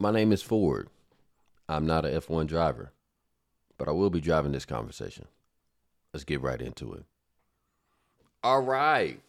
My name is Ford. I'm not a F1 driver, but I will be driving this conversation. Let's get right into it. All right.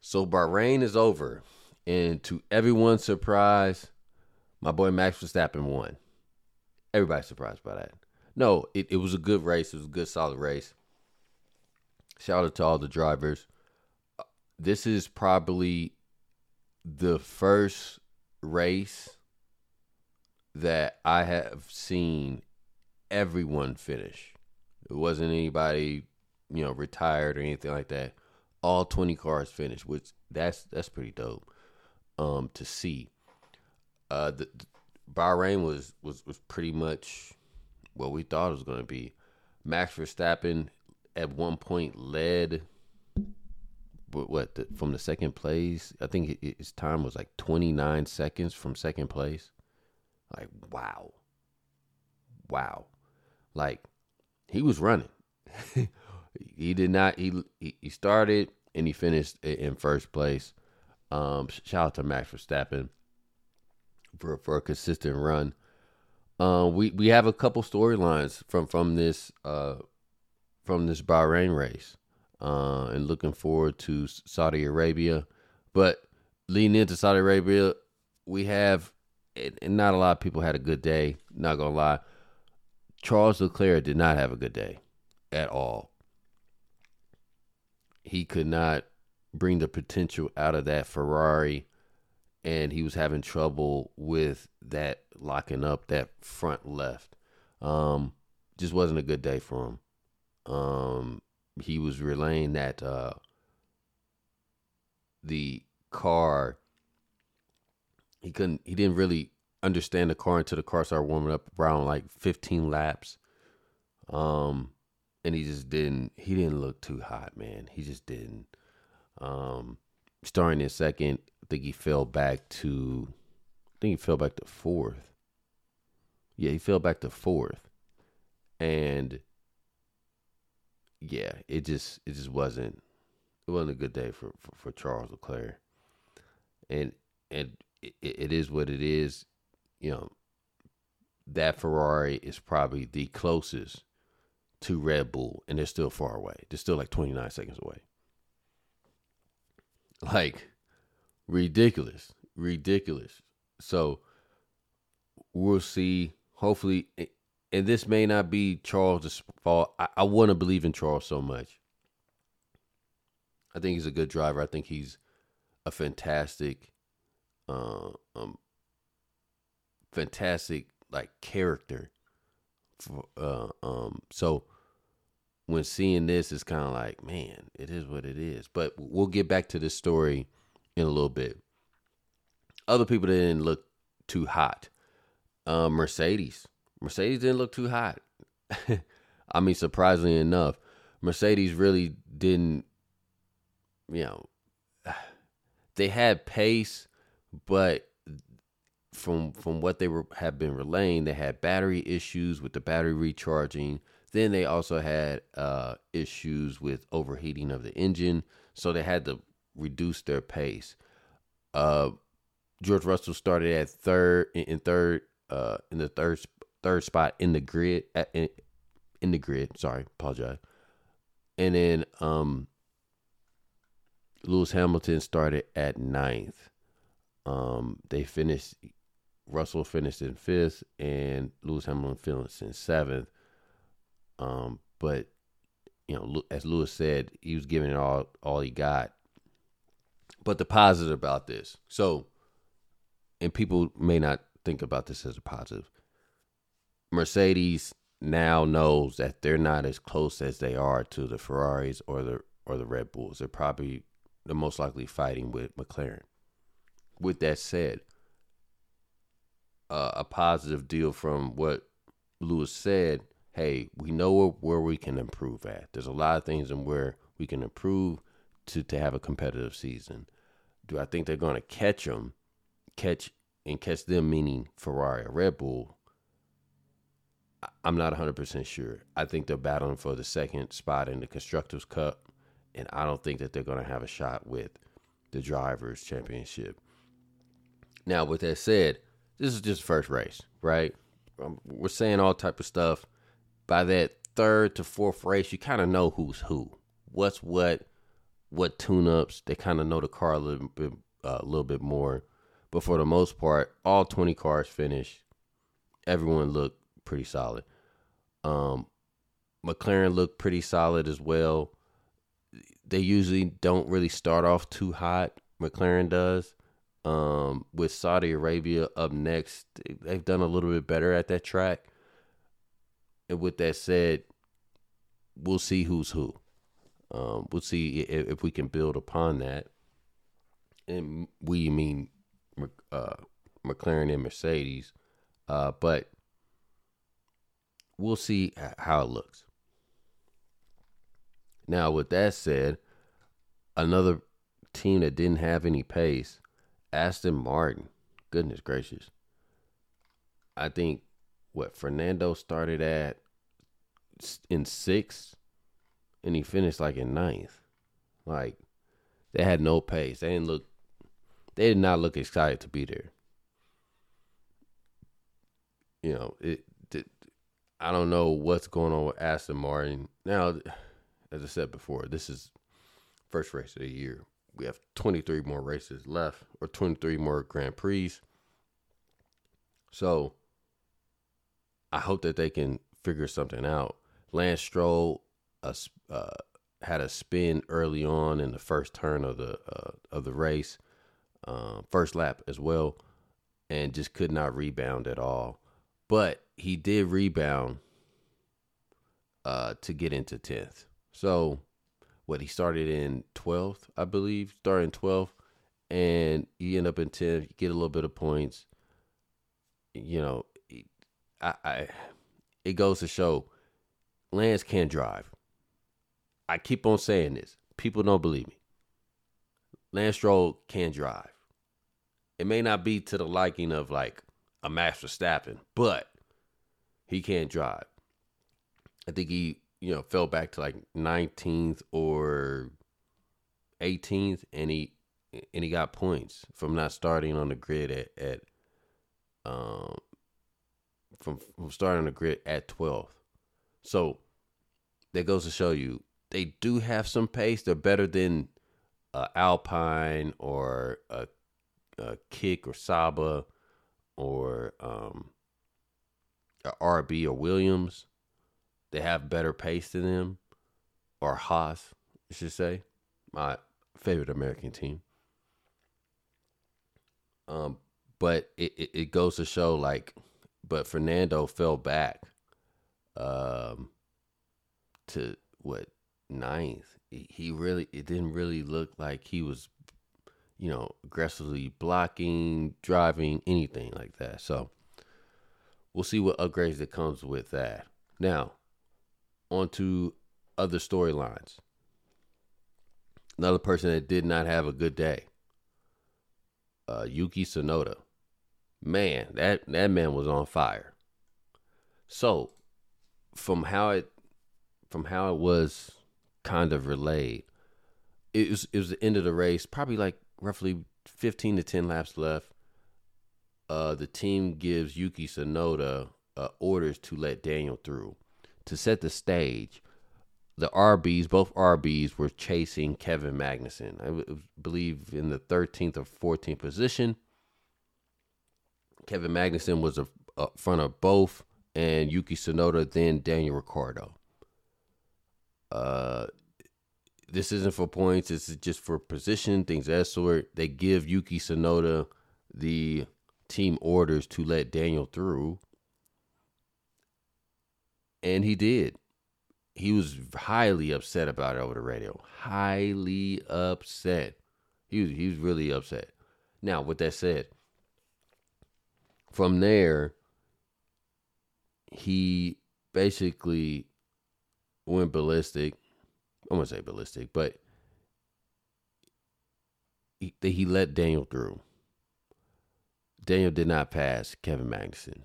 So Bahrain is over, and to everyone's surprise, my boy Max Verstappen won. Everybody's surprised by that. No, it, it was a good race. It was a good, solid race. Shout out to all the drivers. Uh, this is probably the first race that I have seen everyone finish. It wasn't anybody, you know, retired or anything like that. All 20 cars finished, which that's that's pretty dope um to see. Uh the, the Bahrain was was was pretty much what we thought it was going to be. Max Verstappen at one point led what the, from the second place. I think his time was like 29 seconds from second place. Like wow, wow, like he was running. he did not. He he started and he finished in first place. Um, shout out to Max Verstappen for for a consistent run. Uh, we we have a couple storylines from from this uh, from this Bahrain race, uh, and looking forward to Saudi Arabia. But leading into Saudi Arabia, we have and not a lot of people had a good day. Not gonna lie, Charles Leclerc did not have a good day at all. He could not bring the potential out of that Ferrari, and he was having trouble with that locking up that front left. Um, just wasn't a good day for him. Um, he was relaying that uh, the car he couldn't he didn't really understand the car until the car started warming up around like 15 laps. Um and he just didn't he didn't look too hot man. He just didn't. Um starting in second i think he fell back to i think he fell back to fourth. Yeah he fell back to fourth. And yeah it just it just wasn't it wasn't a good day for for, for charles leclerc. And and it, it is what it is. You know, that Ferrari is probably the closest to Red Bull, and they're still far away. They're still like 29 seconds away. Like, ridiculous. Ridiculous. So, we'll see. Hopefully, and this may not be Charles' fault. I, I want to believe in Charles so much. I think he's a good driver. I think he's a fantastic uh, um, fantastic like character. For, uh, um, so when seeing this, it's kind of like, man, it is what it is. But we'll get back to this story in a little bit. Other people didn't look too hot. Uh, Mercedes, Mercedes didn't look too hot. I mean, surprisingly enough, Mercedes really didn't. You know, they had pace but from from what they were have been relaying, they had battery issues with the battery recharging. Then they also had uh, issues with overheating of the engine, so they had to reduce their pace. Uh, George Russell started at third in third uh, in the third third spot in the grid in, in the grid. Sorry, apologize. And then um, Lewis Hamilton started at ninth. Um, they finished. Russell finished in fifth, and Lewis Hamilton finished in seventh. Um, but you know, as Lewis said, he was giving it all all he got. But the positive about this, so, and people may not think about this as a positive. Mercedes now knows that they're not as close as they are to the Ferraris or the or the Red Bulls. They're probably the most likely fighting with McLaren with that said, uh, a positive deal from what Lewis said. Hey, we know where, we can improve at. There's a lot of things in where we can improve to to have a competitive season. Do I think they're going to catch them, catch and catch them, meaning Ferrari or Red Bull? I'm not 100% sure. I think they're battling for the second spot in the Constructors' Cup, and I don't think that they're going to have a shot with the Drivers' Championship. Now, with that said, this is just the first race, right? Um, we're saying all type of stuff. By that third to fourth race, you kind of know who's who, what's what, what tune-ups. They kind of know the car a little bit, uh, a little bit more. But for the most part, all 20 cars finished. Everyone looked pretty solid. Um, McLaren looked pretty solid as well. They usually don't really start off too hot. McLaren does. Um, with Saudi Arabia up next, they've done a little bit better at that track. And with that said, we'll see who's who. Um, we'll see if, if, we can build upon that. And we mean uh, McLaren and Mercedes. Uh, but we'll see how it looks. Now, with that said, another team that didn't have any pace, Aston Martin. Goodness gracious. I think what Fernando started at in sixth and he finished like in ninth. Like they had no pace. They didn't look they did not look excited to be there. You know, it, it I don't know what's going on with Aston Martin. Now, as I said before, this is first race of the year we have 23 more races left or 23 more Grand Prix. So I hope that they can figure something out. Lance Stroll uh, uh, had a spin early on in the first turn of the uh, of the race, uh, first lap as well, and just could not rebound at all. But he did rebound uh, to get into tenth. So what he started in 12th, I believe, starting 12th, and you end up in 10th, you get a little bit of points. You know, I, I it goes to show Lance can drive. I keep on saying this. People don't believe me. Lance Stroll can drive. It may not be to the liking of like a Max Verstappen, but he can't drive. I think he you know, fell back to like 19th or 18th, and he and he got points from not starting on the grid at, at um from, from starting on the grid at 12th. So that goes to show you they do have some pace. They're better than uh, Alpine or a, a Kick or Sauber or um, RB or Williams. They have better pace than them, or Haas, I should say, my favorite American team. Um, but it, it, it goes to show like, but Fernando fell back, um, to what ninth. He really it didn't really look like he was, you know, aggressively blocking, driving, anything like that. So we'll see what upgrades that comes with that. Now, onto other storylines. Another person that did not have a good day. Uh, Yuki Tsunoda. Man, that, that man was on fire. So, from how it from how it was kind of relayed, it was it was the end of the race, probably like roughly 15 to 10 laps left. Uh, the team gives Yuki Tsunoda uh, orders to let Daniel through to set the stage, the RBs, both RBs, were chasing Kevin Magnussen. I believe in the 13th or 14th position. Kevin Magnussen was up front of both, and Yuki Tsunoda, then Daniel Ricciardo. Uh, this isn't for points. This is just for position, things of that sort. They give Yuki Tsunoda the team orders to let Daniel through and he did. He was highly upset about it over the radio. Highly upset. He was he was really upset. Now, with that said, from there, he basically went ballistic. I'm gonna say ballistic, but he, he let Daniel through. Daniel did not pass Kevin Magnussen.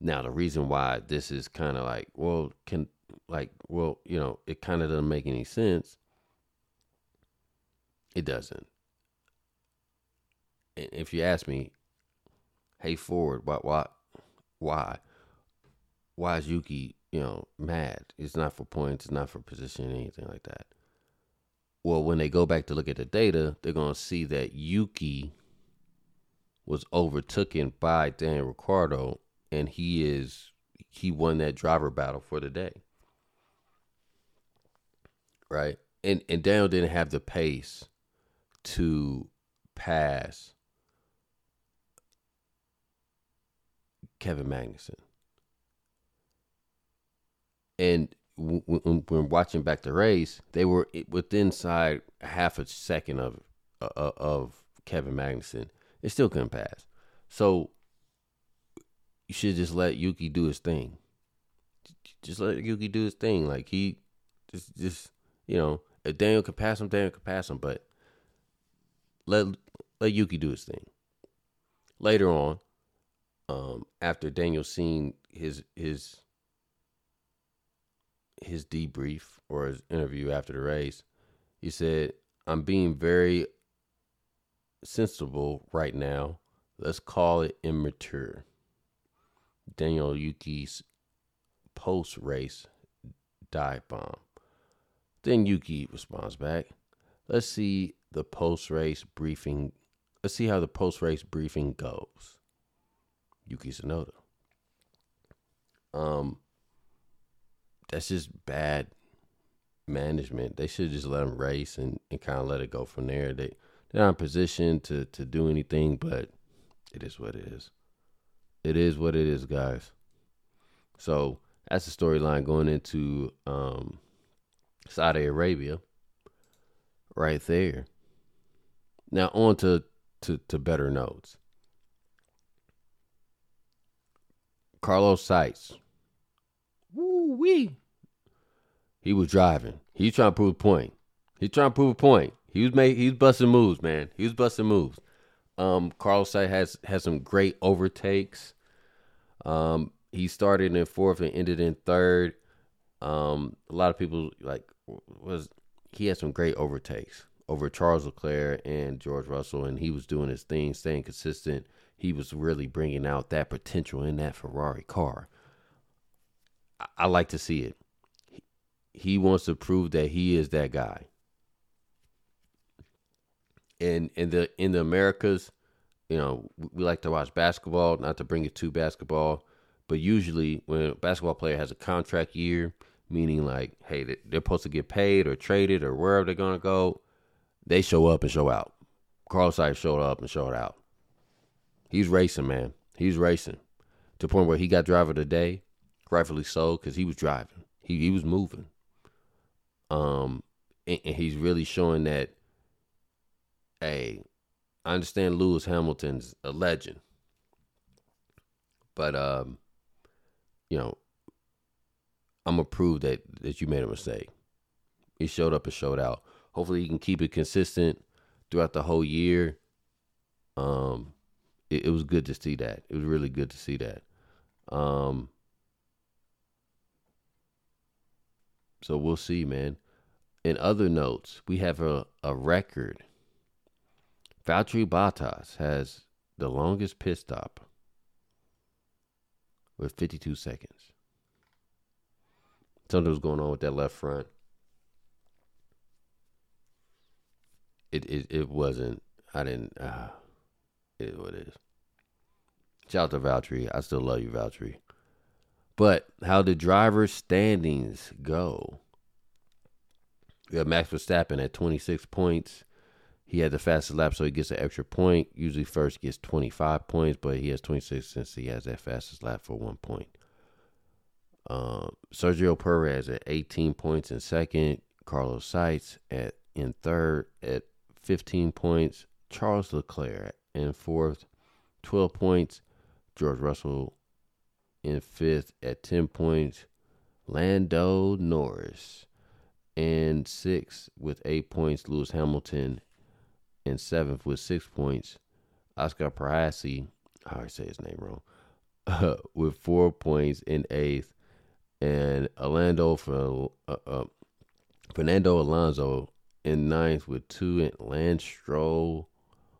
Now, the reason why this is kind of like, well, can, like, well, you know, it kind of doesn't make any sense. It doesn't. And if you ask me, hey Ford, why why why why is Yuki you know mad? It's not for points, it's not for position, anything like that. Well, when they go back to look at the data, they're gonna see that Yuki was overtaken by Dan Ricciardo, and he is he won that driver battle for the day. Right? And and Daniel didn't have the pace to pass Kevin Magnussen. And when we're watching back the race, they were within inside half a second of uh, of Kevin Magnussen. It still couldn't pass. So you should just let Yuki do his thing. Just let Yuki do his thing. Like he just just you know, if Daniel can pass him, Daniel can pass him, but let let Yuki do his thing. Later on, um, after Daniel seen his his his debrief or his interview after the race, he said, "I'm being very sensible right now. Let's call it immature." Daniel Yuki's post race dive bomb. Then Yuki responds back. Let's see the post race briefing. Let's see how the post race briefing goes. Yuki Tsunoda. Um, that's just bad management. They should just let him race and, and kind of let it go from there. They they're not in position to to do anything, but it is what it is it is what it is, guys. So that's the storyline going into um, Saudi Arabia, right there. Now on to to, to better notes. Carlos Sainz. Woo wee. He was driving. He trying to prove a point. He trying to prove a point. He was made. He was busting moves, man. He was busting moves. Um, Carlos has has some great overtakes. Um, he started in fourth and ended in third. Um, a lot of people like was he had some great overtakes over Charles Leclerc and George Russell, and he was doing his thing, staying consistent. He was really bringing out that potential in that Ferrari car. I, I like to see it. He, he wants to prove that he is that guy in in the in the Americas, you know, we like to watch basketball. Not to bring it to basketball, but usually when a basketball player has a contract year, meaning like, hey, they're supposed to get paid or traded or wherever they're gonna go, they show up and show out. Carlos Sainz showed up and showed out. He's racing, man. He's racing to the point where he got driver of the day, rightfully so, because he was driving. He he was moving. Um, and, and he's really showing that hey, I understand Lewis Hamilton's a legend, but um, you know, I'm gonna prove that that you made a mistake. He showed up and showed out. Hopefully, he can keep it consistent throughout the whole year. Um, it, it was good to see that. It was really good to see that. Um, so we'll see, man. In other notes, we have a, a record Valtteri Bottas has the longest pit stop with 52 seconds. Something was going on with that left front. It it, it wasn't. I didn't. Uh, it is what it is. Shout out to Valtteri. I still love you, Valtteri. But how the driver's standings go? We have Max Verstappen at 26 points. He had the fastest lap, so he gets an extra point. Usually, first gets 25 points, but he has 26 since he has that fastest lap for one point. Uh, Sergio Perez at 18 points in second. Carlos Sainz at in third at 15 points. Charles Leclerc in fourth, 12 points. George Russell in fifth at 10 points. Lando Norris in sixth with eight points. Lewis Hamilton in seventh with six points. Oscar Piastri, I always say his name wrong, uh, with four points in eighth, and Orlando for uh, uh, Fernando Alonso in ninth with two, and Lance Stroll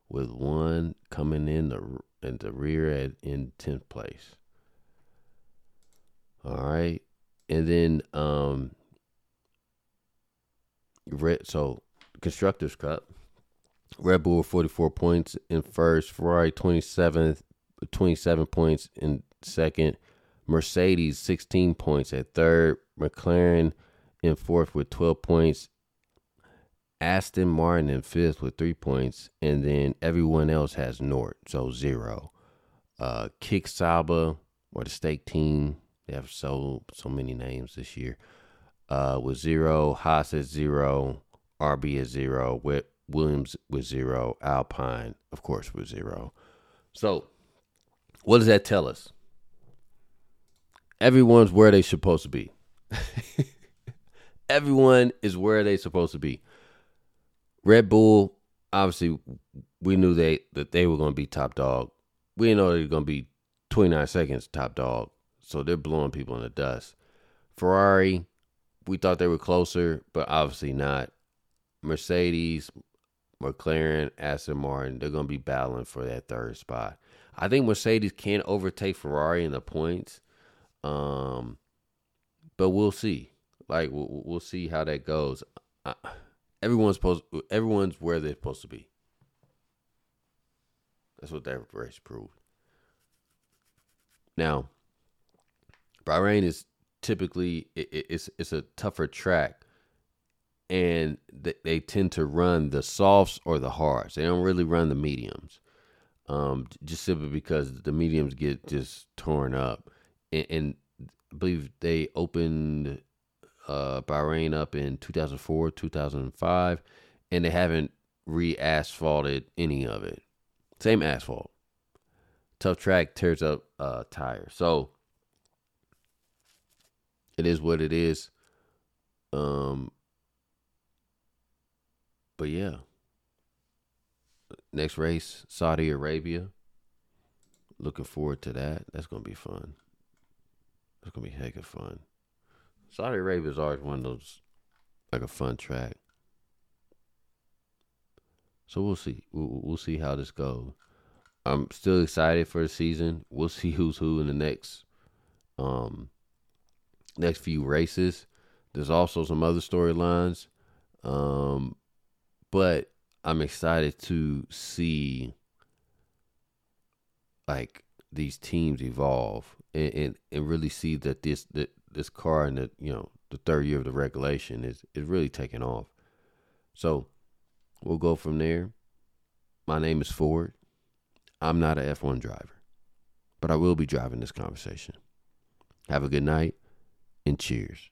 with one coming in the and the rear at in tenth place. All right, and then um. So constructors cup. Red Bull 44 points in first, Ferrari 27th, 27 points in second, Mercedes 16 points at third, McLaren in fourth with 12 points, Aston Martin in fifth with three points, and then everyone else has Nort, so zero. Uh, Kick Sauber or the stake team, they have so so many names this year. Uh, with zero, Haas at zero, RB at zero, with Williams with zero, Alpine, of course, with zero. So, what does that tell us? Everyone's where they supposed to be. Everyone is where they supposed to be. Red Bull, obviously, we knew they that they were going to be top dog. We didn't know they were going to be 29 seconds top dog. So they're blowing people in the dust. Ferrari, we thought they were closer, but obviously not. Mercedes, McLaren, Aston Martin, they're going to be battling for that third spot. I think Mercedes can overtake Ferrari in the points, um, but we'll see. Like we'll, we'll see how that goes. Everyone's supposed, everyone's where they're supposed to be. That's what that race proved. Now, Bahrain is typically it, it's it's a tougher track and they, they tend to run the softs or the hards. They don't really run the mediums, um, just simply because the mediums get just torn up. And, and I believe they opened uh, Bahrain up in 2004, 2005, and they haven't re-asphalted any of it. Same asphalt. Tough track tears up uh, tires. So it is what it is. Um, but yeah. Next race, Saudi Arabia. Looking forward to that. That's gonna be fun. That's gonna be heck of fun. Saudi Arabia is always one of those like a fun track. So we'll see. We'll, we'll see how this goes. I'm still excited for the season. We'll see who's who in the next um next few races. There's also some other storylines. Um but I'm excited to see like these teams evolve and, and, and really see that this that this car in the you know the third year of the regulation is is really taking off. So we'll go from there. My name is Ford. I'm not a F1 driver, but I will be driving this conversation. Have a good night and cheers.